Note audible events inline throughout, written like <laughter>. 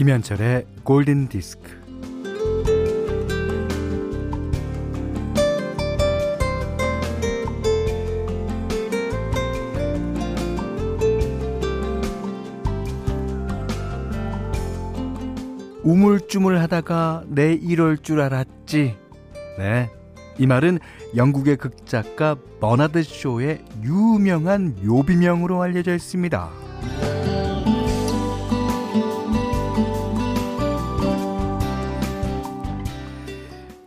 김현철의 골든 디스크. 우물쭈물 하다가 내 이럴 줄 알았지. 네. 이 말은 영국의 극작가 버나드 쇼의 유명한 묘비명으로 알려져 있습니다.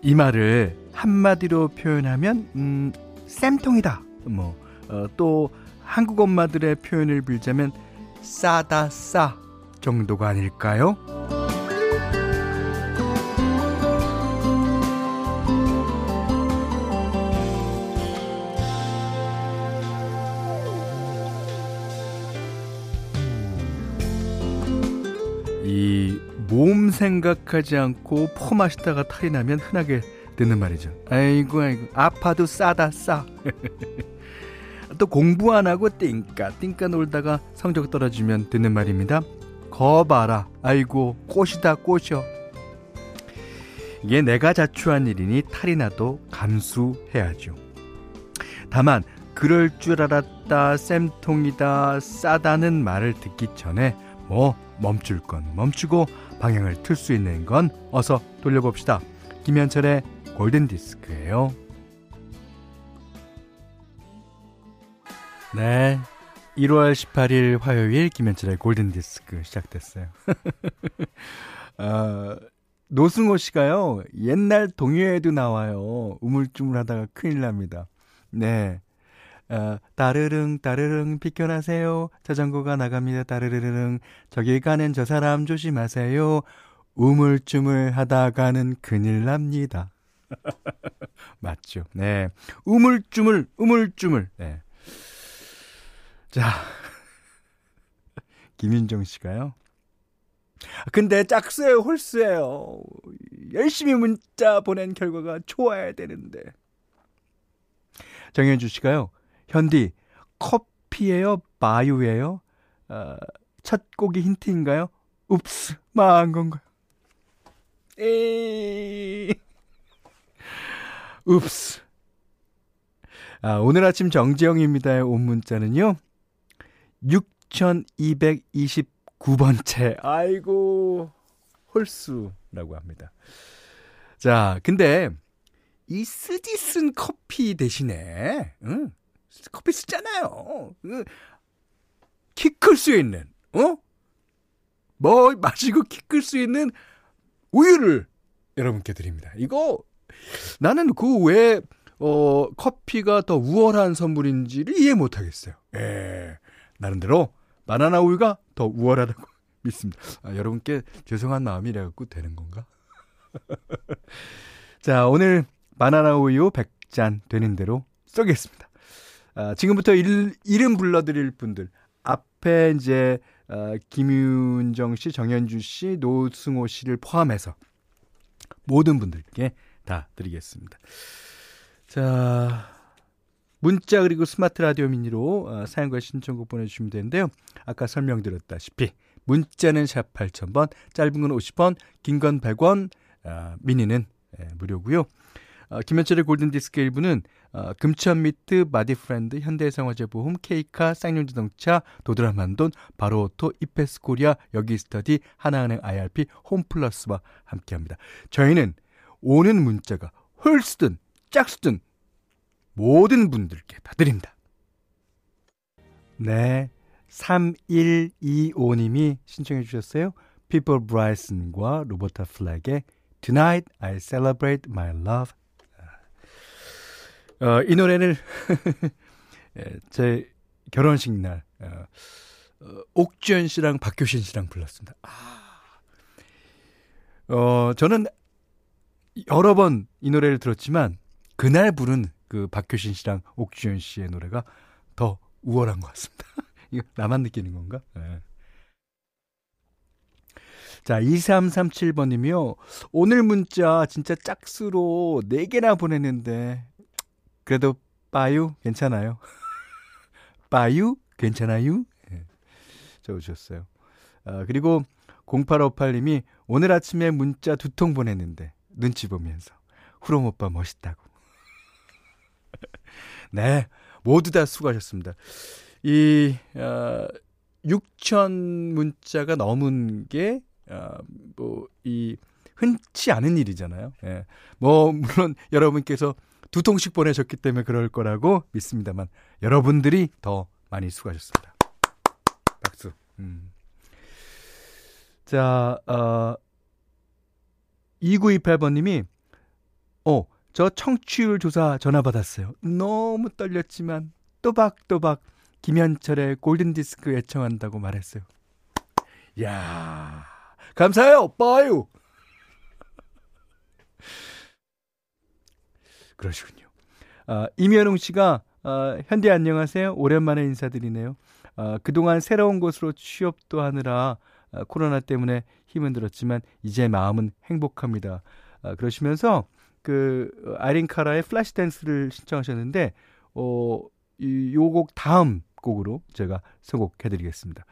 이 말을 한마디로 표현하면 음, 쌤통이다. 뭐, 어, 또 한국 엄마들의 표현을 빌자면 싸다 싸 정도가 아닐까요? 몸 생각하지 않고 포 마시다가 탈이 나면 흔하게 듣는 말이죠. 아이고 아이고 아파도 싸다 싸. <laughs> 또 공부 안 하고 띵까 띵까 놀다가 성적 떨어지면 듣는 말입니다. 거 봐라. 아이고 꽃이다 꽃이여. 이게 내가 자초한 일이니 탈이 나도 감수해야죠. 다만 그럴 줄 알았다 쌤통이다 싸다는 말을 듣기 전에 뭐 멈출 건 멈추고 방향을 틀 수 있는 건 어서 돌려봅시다. 김현철의 골든 디스크예요. 네. 1월 18일 화요일 김현철의 골든 디스크 시작됐어요. <laughs> 어, 노승호 씨가요. 옛날 동요에도 나와요. 우물쭈물 하다가 큰일 납니다. 네. 어, 따르릉 따르릉 비켜나세요. 자전거가 나갑니다. 따르르릉 저기 가는 저 사람 조심하세요. 우물쭈물 하다가는 큰일 납니다. <laughs> 맞죠? 네. 우물쭈물 우물쭈물. 네. 자. <laughs> 김윤정 씨가요. 근데 짝수예요, 홀수예요. 열심히 문자 보낸 결과가 좋아야 되는데. 정현주 씨가요. 현디, 커피예요? 마유예요? 어, 첫 곡이 힌트인가요? 읍스, 망한 건가요? 에이. 읍스. 아, 오늘 아침 정지영입니다의 온 문자는요. 6229번째. 아이고, 홀수라고 합니다. 자, 근데 이 쓰지 쓴 커피 대신에 응? 커피 쓰잖아요. 키 클 수 있는, 어? 뭐 마시고 키 클 수 있는 우유를 여러분께 드립니다. 이거 나는 그 왜 어, 커피가 더 우월한 선물인지를 이해 못 하겠어요. 예. 나름대로 바나나 우유가 더 우월하다고 <laughs> 믿습니다. 아, 여러분께 죄송한 마음이라 갖고 되는 건가? <laughs> 자, 오늘 바나나 우유 100잔 되는 대로 쏘겠습니다. 아, 지금부터 일, 이름 불러드릴 분들 앞에 이제 어, 김윤정 씨, 정현주 씨, 노승호 씨를 포함해서 모든 분들께 다 드리겠습니다. 자, 문자 그리고 스마트 라디오 미니로 어, 사연과 신청곡 보내주시면 되는데요. 아까 설명드렸다시피 문자는 샵 8000번, 짧은 건 50원, 긴 건 100원, 어, 미니는 예, 무료고요. 어, 김현철의 골든디스크 1부는 어, 금천미트, 마디프렌드, 현대생활재보험, 케이카, 쌍용자동차, 도드라만돈, 바로오토, 이페스코리아, 여기스터디, 하나은행 IRP, 홈플러스와 함께합니다. 저희는 오는 문자가 홀수든 짝수든 모든 분들께 다 드립니다. 네, 3125님이 신청해 주셨어요. People Bryson과 로버타 플렉의 Tonight I Celebrate My Love 어, 이 노래를 <laughs> 예, 제 결혼식 날 어, 어, 옥주현 씨랑 박효신 씨랑 불렀습니다. 아, 어, 저는 여러 번 이 노래를 들었지만 그날 부른 그 박효신 씨랑 옥주현 씨의 노래가 더 우월한 것 같습니다. <laughs> 이거 나만 느끼는 건가? 네. 자, 2337번님이요. 오늘 문자 진짜 짝수로 4개나 보냈는데 그래도 빠유 괜찮아요. <laughs> 빠유 괜찮아요? 네. 적어주셨어요. 아, 그리고 0858님이 오늘 아침에 문자 두 통 보냈는데 눈치 보면서 후롬 오빠 멋있다고. <laughs> 네, 모두 다 수고하셨습니다. 이 어, 6천 문자가 넘은 게 어, 뭐이 흔치 않은 일이잖아요. 예. 뭐 물론 여러분께서 두 통씩 보내셨기 때문에 그럴 거라고 믿습니다만 여러분들이 더 많이 수고하셨습니다. 박수. 음. 자, 어, 2928번님이, 어, 저 청취율 조사 전화 받았어요. 너무 떨렸지만 또박또박 김현철의 골든디스크 애청한다고 말했어요. 야 감사해요, 빠유! 그러시군요. 아, 임현웅 씨가, 아, 현대 안녕하세요. 오랜만에 인사드리네요. 아, 그동안 새로운 곳으로 취업도 하느라 아, 코로나 때문에 힘은 들었지만 이제 마음은 행복합니다. 아, 그러시면서 그 아이린 카라의 Flashdance를 신청하셨는데 어, 이 요 곡 다음 곡으로 제가 선곡해 드리겠습니다.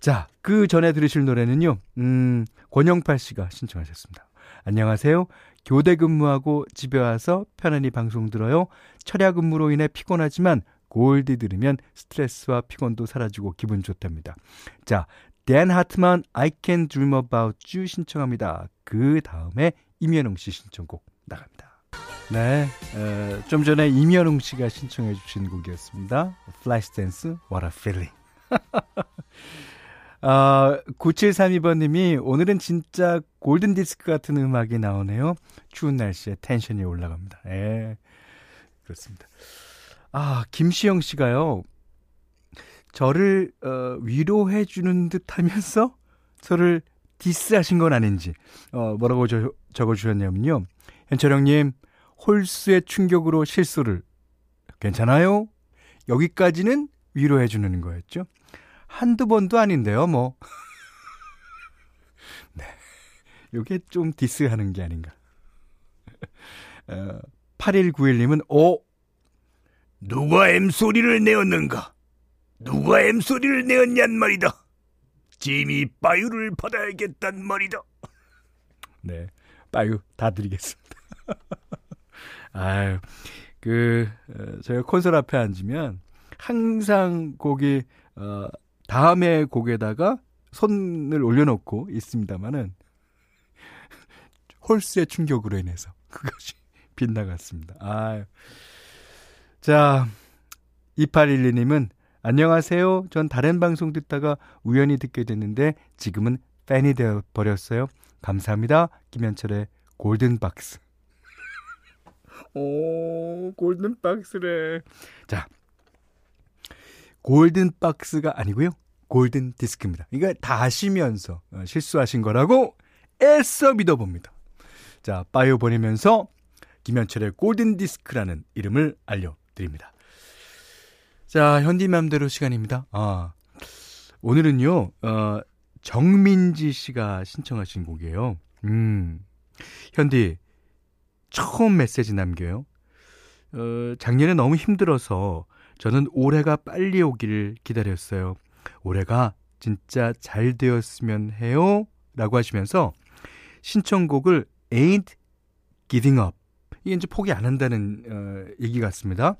자, 그 전에 들으실 노래는요. 음, 권영팔 씨가 신청하셨습니다. 안녕하세요. 교대 근무하고 집에 와서 편안히 방송 들어요. 철야 근무로 인해 피곤하지만 골디 들으면 스트레스와 피곤도 사라지고 기분 좋답니다. 자, 댄 하트만 I Can Dream About You 신청합니다. 그 다음에 임현웅 씨 신청곡 나갑니다. 네, 어, 좀 전에 임현웅 씨가 신청해 주신 곡이었습니다. Flash Dance, What a Feeling. <laughs> 아, 9732번님이 오늘은 진짜 골든 디스크 같은 음악이 나오네요. 추운 날씨에 텐션이 올라갑니다. 예, 그렇습니다. 아, 김시영 씨가요. 저를 어, 위로해 주는 듯 하면서 저를 디스하신 건 아닌지 어, 뭐라고 저, 적어주셨냐면요. 현철 형님 홀수의 충격으로 실수를 괜찮아요? 여기까지는 위로해 주는 거였죠. 한두 번도 아닌데요, 뭐. <laughs> 네. 요게 좀 디스하는 게 아닌가. <laughs> 어, 8191님은, 오! 누가 M소리를 내었는가? 누가 M소리를 내었냔 말이다. 지미 빠유를 받아야겠단 말이다. <laughs> 네, 빠유 다 드리겠습니다. 아유, 그 어, 저희가 콘솔 앞에 앉으면 항상 곡이 어, 다음에 곡에다가 손을 올려놓고 있습니다만은 홀수의 충격으로 인해서 그것이 <laughs> 빗나갔습니다. 아유. 자, 2812님은 안녕하세요. 전 다른 방송 듣다가 우연히 듣게 됐는데 지금은 팬이 되어 버렸어요. 감사합니다. 김현철의 골든 박스. 오, 골든 박스래. 자. 골든 박스가 아니고요. 골든 디스크입니다. 이거 다 아시면서 어, 실수하신 거라고 애써 믿어봅니다. 자, 빠이오 보내면서 김현철의 골든 디스크라는 이름을 알려드립니다. 자, 현디맘대로 시간입니다. 아, 오늘은요, 어, 정민지 씨가 신청하신 곡이에요. 음, 현디, 처음 메시지 남겨요. 어, 작년에 너무 힘들어서 저는 올해가 빨리 오기를 기다렸어요. 올해가 진짜 잘 되었으면 해요. 라고 하시면서 신청곡을 Ain't Giving Up. 이게 이제 포기 안 한다는 어, 얘기 같습니다.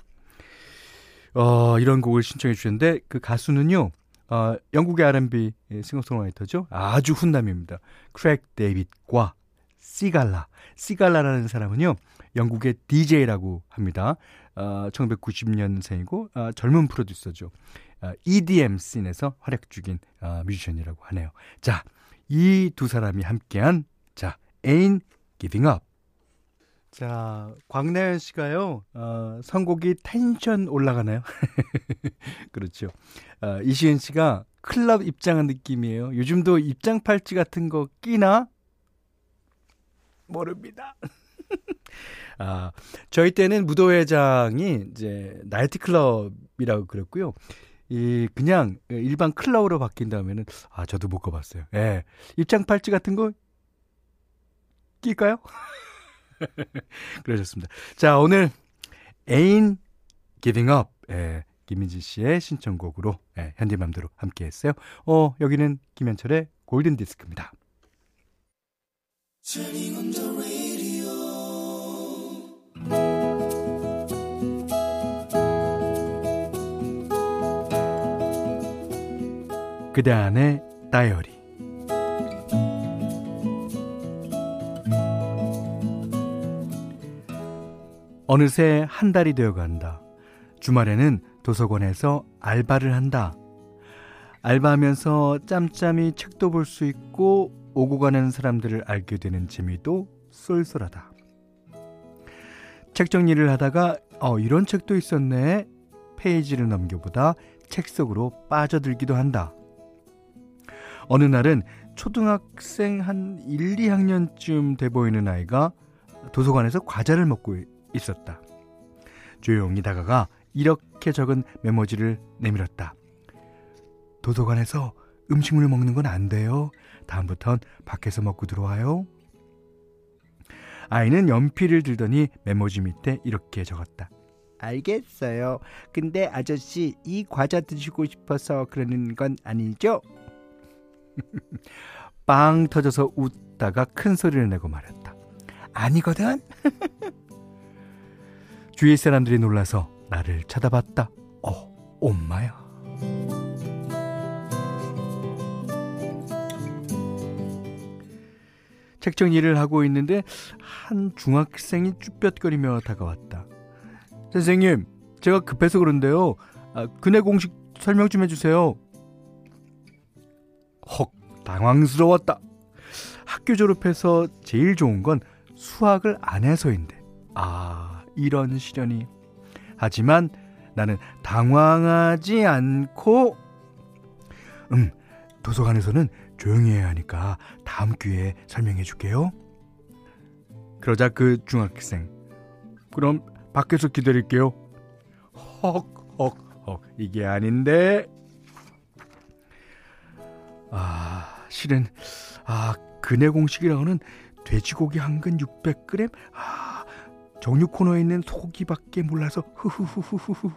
어, 이런 곡을 신청해 주셨는데 그 가수는요. 어, 영국의 R&B 싱어송라이터죠. 아주 훈남입니다. 크레이그 데이빗과 시갈라. 시갈라라는 사람은요. 영국의 DJ라고 합니다. 어, 1990년생이고 어, 젊은 프로듀서죠. 어, EDM 씬에서 활약 중인 어, 뮤지션이라고 하네요. 자, 이 두 사람이 함께한 자, Ain't Giving Up. 자, 광나연 씨가요, 어, 선곡이 텐션 올라가나요? <laughs> 그렇죠. 어, 이시은 씨가 클럽 입장한 느낌이에요. 요즘도 입장 팔찌 같은 거 끼나? 모릅니다. <laughs> <laughs> 아, 저희 때는 무도회장이 이제 나이트 클럽이라고 그랬고요. 이 그냥 일반 클럽으로 바뀐 다음에는 아 저도 못 가봤어요. 예, 입장 팔찌 같은 거 낄까요? <laughs> 그러셨습니다. 자, 오늘 Ain't Giving Up 예, 김민지 씨의 신청곡으로 예, 현디맘대로 함께 했어요. 어, 여기는 김현철의 골든 디스크입니다. 그대 안의 다이어리 어느새 한 달이 되어 간다. 주말에는 도서관에서 알바를 한다. 알바하면서 짬짬이 책도 볼 수 있고 오고 가는 사람들을 알게 되는 재미도 쏠쏠하다. 책 정리를 하다가 어 이런 책도 있었네. 페이지를 넘겨보다 책 속으로 빠져들기도 한다. 어느 날은 초등학생 한 1, 2학년쯤 돼 보이는 아이가 도서관에서 과자를 먹고 있었다. 조용히 다가가 이렇게 적은 메모지를 내밀었다. 도서관에서 음식물 먹는 건 안 돼요. 다음부턴 밖에서 먹고 들어와요. 아이는 연필을 들더니 메모지 밑에 이렇게 적었다. 알겠어요. 근데 아저씨, 이 과자 드시고 싶어서 그러는 건 아니죠? <laughs> 빵 터져서 웃다가 큰 소리를 내고 말했다. 아니거든? <laughs> 주위 사람들이 놀라서 나를 쳐다봤다. 어, 엄마야. 책 정리를 하고 있는데 한 중학생이 쭈뼛거리며 다가왔다. 선생님, 제가 급해서 그런데요. 아, 근해 공식 설명 좀 해주세요. 헉, 당황스러웠다. 학교 졸업해서 제일 좋은 건 수학을 안 해서인데. 아, 이런 시련이. 하지만 나는 당황하지 않고, 음, 도서관에서는 조용히 해야 하니까 다음 기회에 설명해 줄게요. 그러자 그 중학생, 그럼 밖에서 기다릴게요. 헉, 헉, 헉, 이게 아닌데. 아, 실은, 아, 근해 공식이라고는 돼지고기 한 근 600g? 아, 정육 코너에 있는 소고기밖에 몰라서, 후후후후후.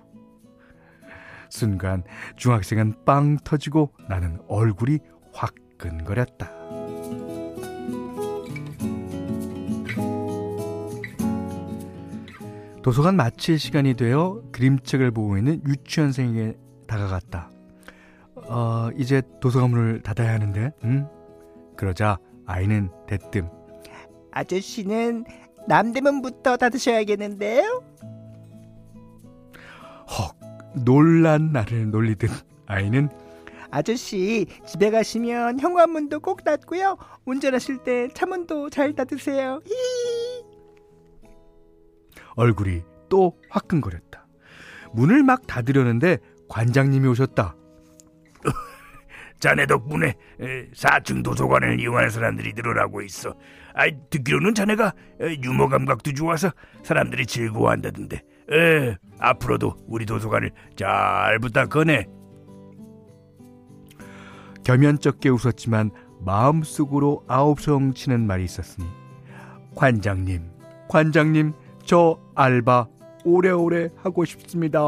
순간 중학생은 빵 터지고 나는 얼굴이 화끈거렸다. 도서관 마칠 시간이 되어 그림책을 보고 있는 유치원생에게 다가갔다. 어, 이제 도서관 문을 닫아야 하는데, 응? 그러자 아이는 대뜸. 아저씨는 남대문부터 닫으셔야겠는데요? 헉, 놀란 나를 놀리듯 아이는 아저씨 집에 가시면 현관문도 꼭 닫고요. 운전하실 때 차문도 잘 닫으세요. 히히. 얼굴이 또 화끈거렸다. 문을 막 닫으려는데 관장님이 오셨다. 자네 덕분에 4층 도서관을 이용하는 사람들이 늘어나고 있어. 아, 듣기로는 자네가 유머 감각도 좋아서 사람들이 즐거워한다던데. 에, 앞으로도 우리 도서관을 잘 부탁하네. 겸연쩍게 웃었지만 마음속으로 아홉성 치는 말이 있었으니 관장님, 관장님, 저 알바 오래오래 하고 싶습니다.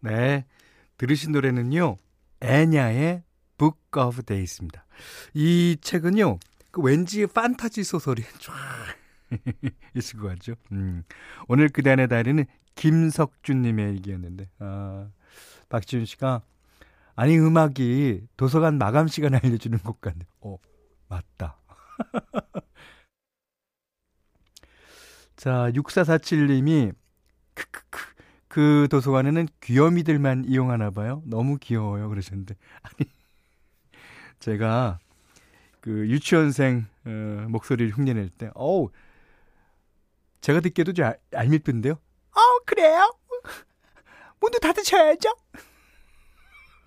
네. 들으신 노래는요. 애냐의 Book of Days입니다. 이 책은요. 그 왠지 판타지 소설이 <laughs> 쫙 있을 것 같죠. 음. 오늘 그단의 다리는 김석준님의 얘기였는데, 아, 박지훈 씨가, 아니, 음악이 도서관 마감 시간에 알려주는 것 같네. 어, 맞다. <laughs> 자, 6447님이, 크크크. 그 도서관에는 귀요미들만 이용하나 봐요. 너무 귀여워요. 그러셨는데. <laughs> 아니, 제가 그 유치원생 어, 목소리를 흉내낼 때, 어우, 제가 듣기에도 좀 알, 얄밉던데요. 어, 그래요? 문도 닫으셔야죠.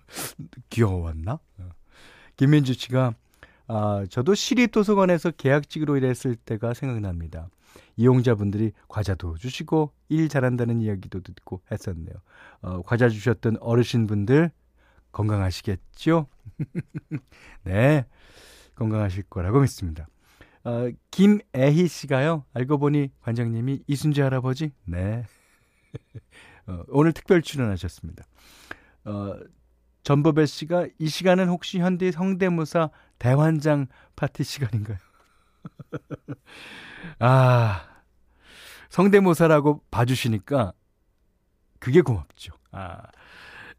<laughs> 귀여웠나? 어. 김민주 씨가 아, 저도 시립도서관에서 계약직으로 일했을 때가 생각납니다. 이용자분들이 과자도 주시고 일 잘한다는 이야기도 듣고 했었네요. 어, 과자 주셨던 어르신분들 건강하시겠죠? <laughs> 네, 건강하실 거라고 믿습니다. 어, 김애희 씨가요. 알고 보니 관장님이 이순재 할아버지? 네. <laughs> 어, 오늘 특별 출연하셨습니다. 어, 전보배 씨가 이 시간은 혹시 현대 성대모사 대환장 파티 시간인가요? <laughs> 아, 성대모사라고 봐주시니까 그게 고맙죠. 아,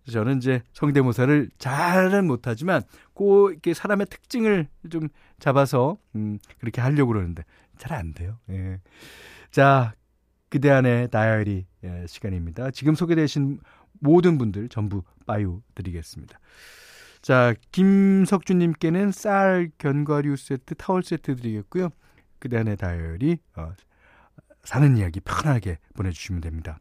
저는 이제 성대모사를 잘은 못하지만 꼭 이렇게 사람의 특징을 좀 잡아서 음, 그렇게 하려고 그러는데 잘 안 돼요. 예. 자, 그대 안의 다이어리 예, 시간입니다. 지금 소개되신 모든 분들 전부 빠유 드리겠습니다. 자, 김석준님께는 쌀 견과류 세트, 타월 세트 드리겠고요. 그대 안의 다이어리 어, 사는 이야기 편하게 보내주시면 됩니다.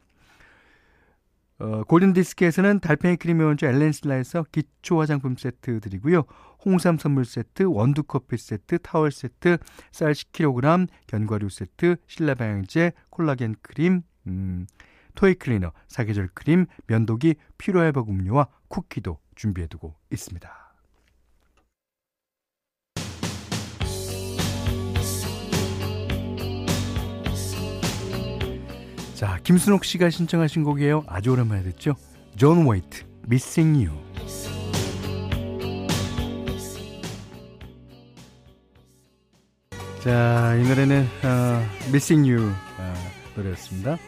어, 골든디스크에서는 달팽이 크림의 원조 엘렌실라에서 기초 화장품 세트 드리고요. 홍삼 선물 세트, 원두 커피 세트, 타월 세트, 쌀 10kg, 견과류 세트, 신라 방향제, 콜라겐 크림, 음, 토이 클리너, 사계절 크림, 면도기, 피로 회복 음료와 쿠키도 준비해 두고 있습니다. 자, 김순옥 씨가 신청하신 곡이에요. 아주 오랜만에 듣죠. 존 웨이트, Missing You. 자, 이 노래는 어, Missing You 어, 노래였습니다.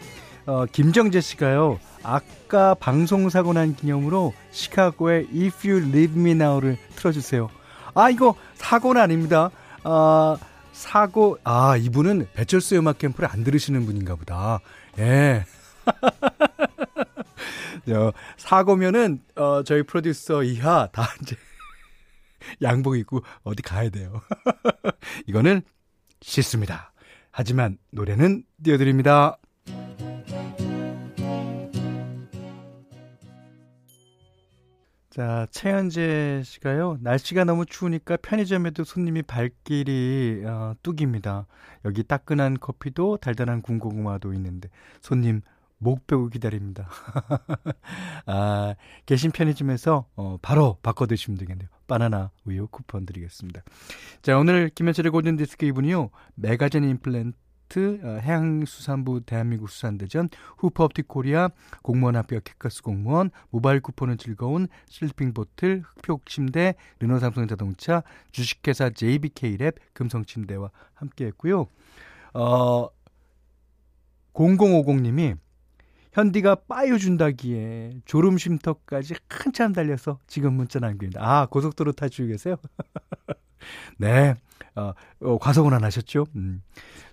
어, 김정재 씨가요. 아까 방송 사고 난 기념으로 시카고의 If You Leave Me Now를 틀어주세요. 아 이거 사고는 아닙니다. 아 사고 아 이분은 배철수 음악 캠프를 안 들으시는 분인가 보다. 예. <laughs> 저, 사고면은, 어, 저희 프로듀서 이하 다 이제 <laughs> 양복 입고 어디 가야 돼요. <laughs> 이거는 싫습니다. 하지만 노래는 띄워드립니다. 자, 최현재 씨가요. 날씨가 너무 추우니까 편의점에도 손님이 발길이 어, 뚝입니다. 여기 따끈한 커피도 달달한 군고구마도 있는데 손님 목 빼고 기다립니다. <laughs> 아, 계신 편의점에서 어, 바로 바꿔 드시면 되겠네요. 바나나 우유 쿠폰 드리겠습니다. 자, 오늘 김현철의 골든 디스크 이분이요. 메가젠 임플란트 아파트, 어, 해양수산부 대한민국 수산대전, 후퍼옵틱 코리아, 공무원 합격 해커스 공무원, 모바일 쿠폰은 즐거운 슬리핑 보틀, 흑표 침대, 르노 삼성 자동차, 주식회사 JBK랩, 금성 침대와 함께 했고요. 어, 0050님이 현디가 빠유 준다기에 졸음 쉼터까지 한참 달려서 지금 문자 남깁니다. 아, 고속도로 타시고 계세요? <laughs> 네. 어, 어, 안 하셨죠? 음,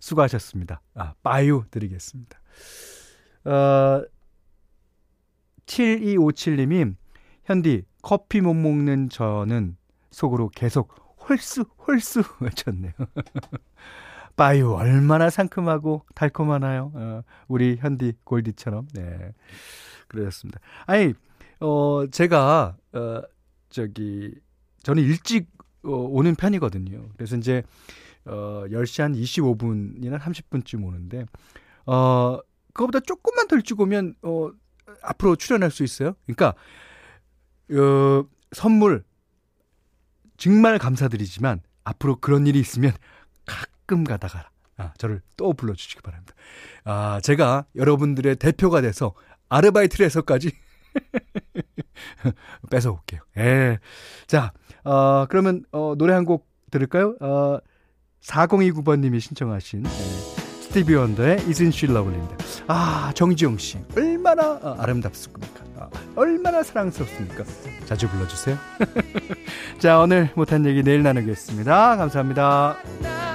수고하셨습니다. 아, 빠유 드리겠습니다. 어, 7257님이, 현디, 커피 못 먹는 저는 속으로 계속 홀수, 홀수 <laughs> 외쳤네요. <laughs> 빠유, 얼마나 상큼하고 달콤하나요? 어, 우리 현디 골디처럼. 네. 그러셨습니다. 아니, 어, 제가, 어, 저기, 저는 일찍 어, 오는 편이거든요. 그래서 이제 어 10시 한 25분이나 30분쯤 오는데 어 그거보다 조금만 더 일찍 오면 어 앞으로 출연할 수 있어요. 그러니까 어 선물 정말 감사드리지만 앞으로 그런 일이 있으면 가끔 가다가 아, 저를 또 불러주시기 바랍니다. 아, 제가 여러분들의 대표가 돼서 아르바이트를 해서까지 <laughs> <laughs> 뺏어 올게요. 예. 자, 어, 그러면, 어, 노래 한 곡 들을까요? 어, 4029번님이 신청하신, 예. 스티비 원더의 Isn't She Lovely입니다. 아, 정지영 씨. 얼마나 어, 아름답습니까? 아, 얼마나 사랑스럽습니까? 자주 불러주세요. <laughs> 자, 오늘 못한 얘기 내일 나누겠습니다. 감사합니다.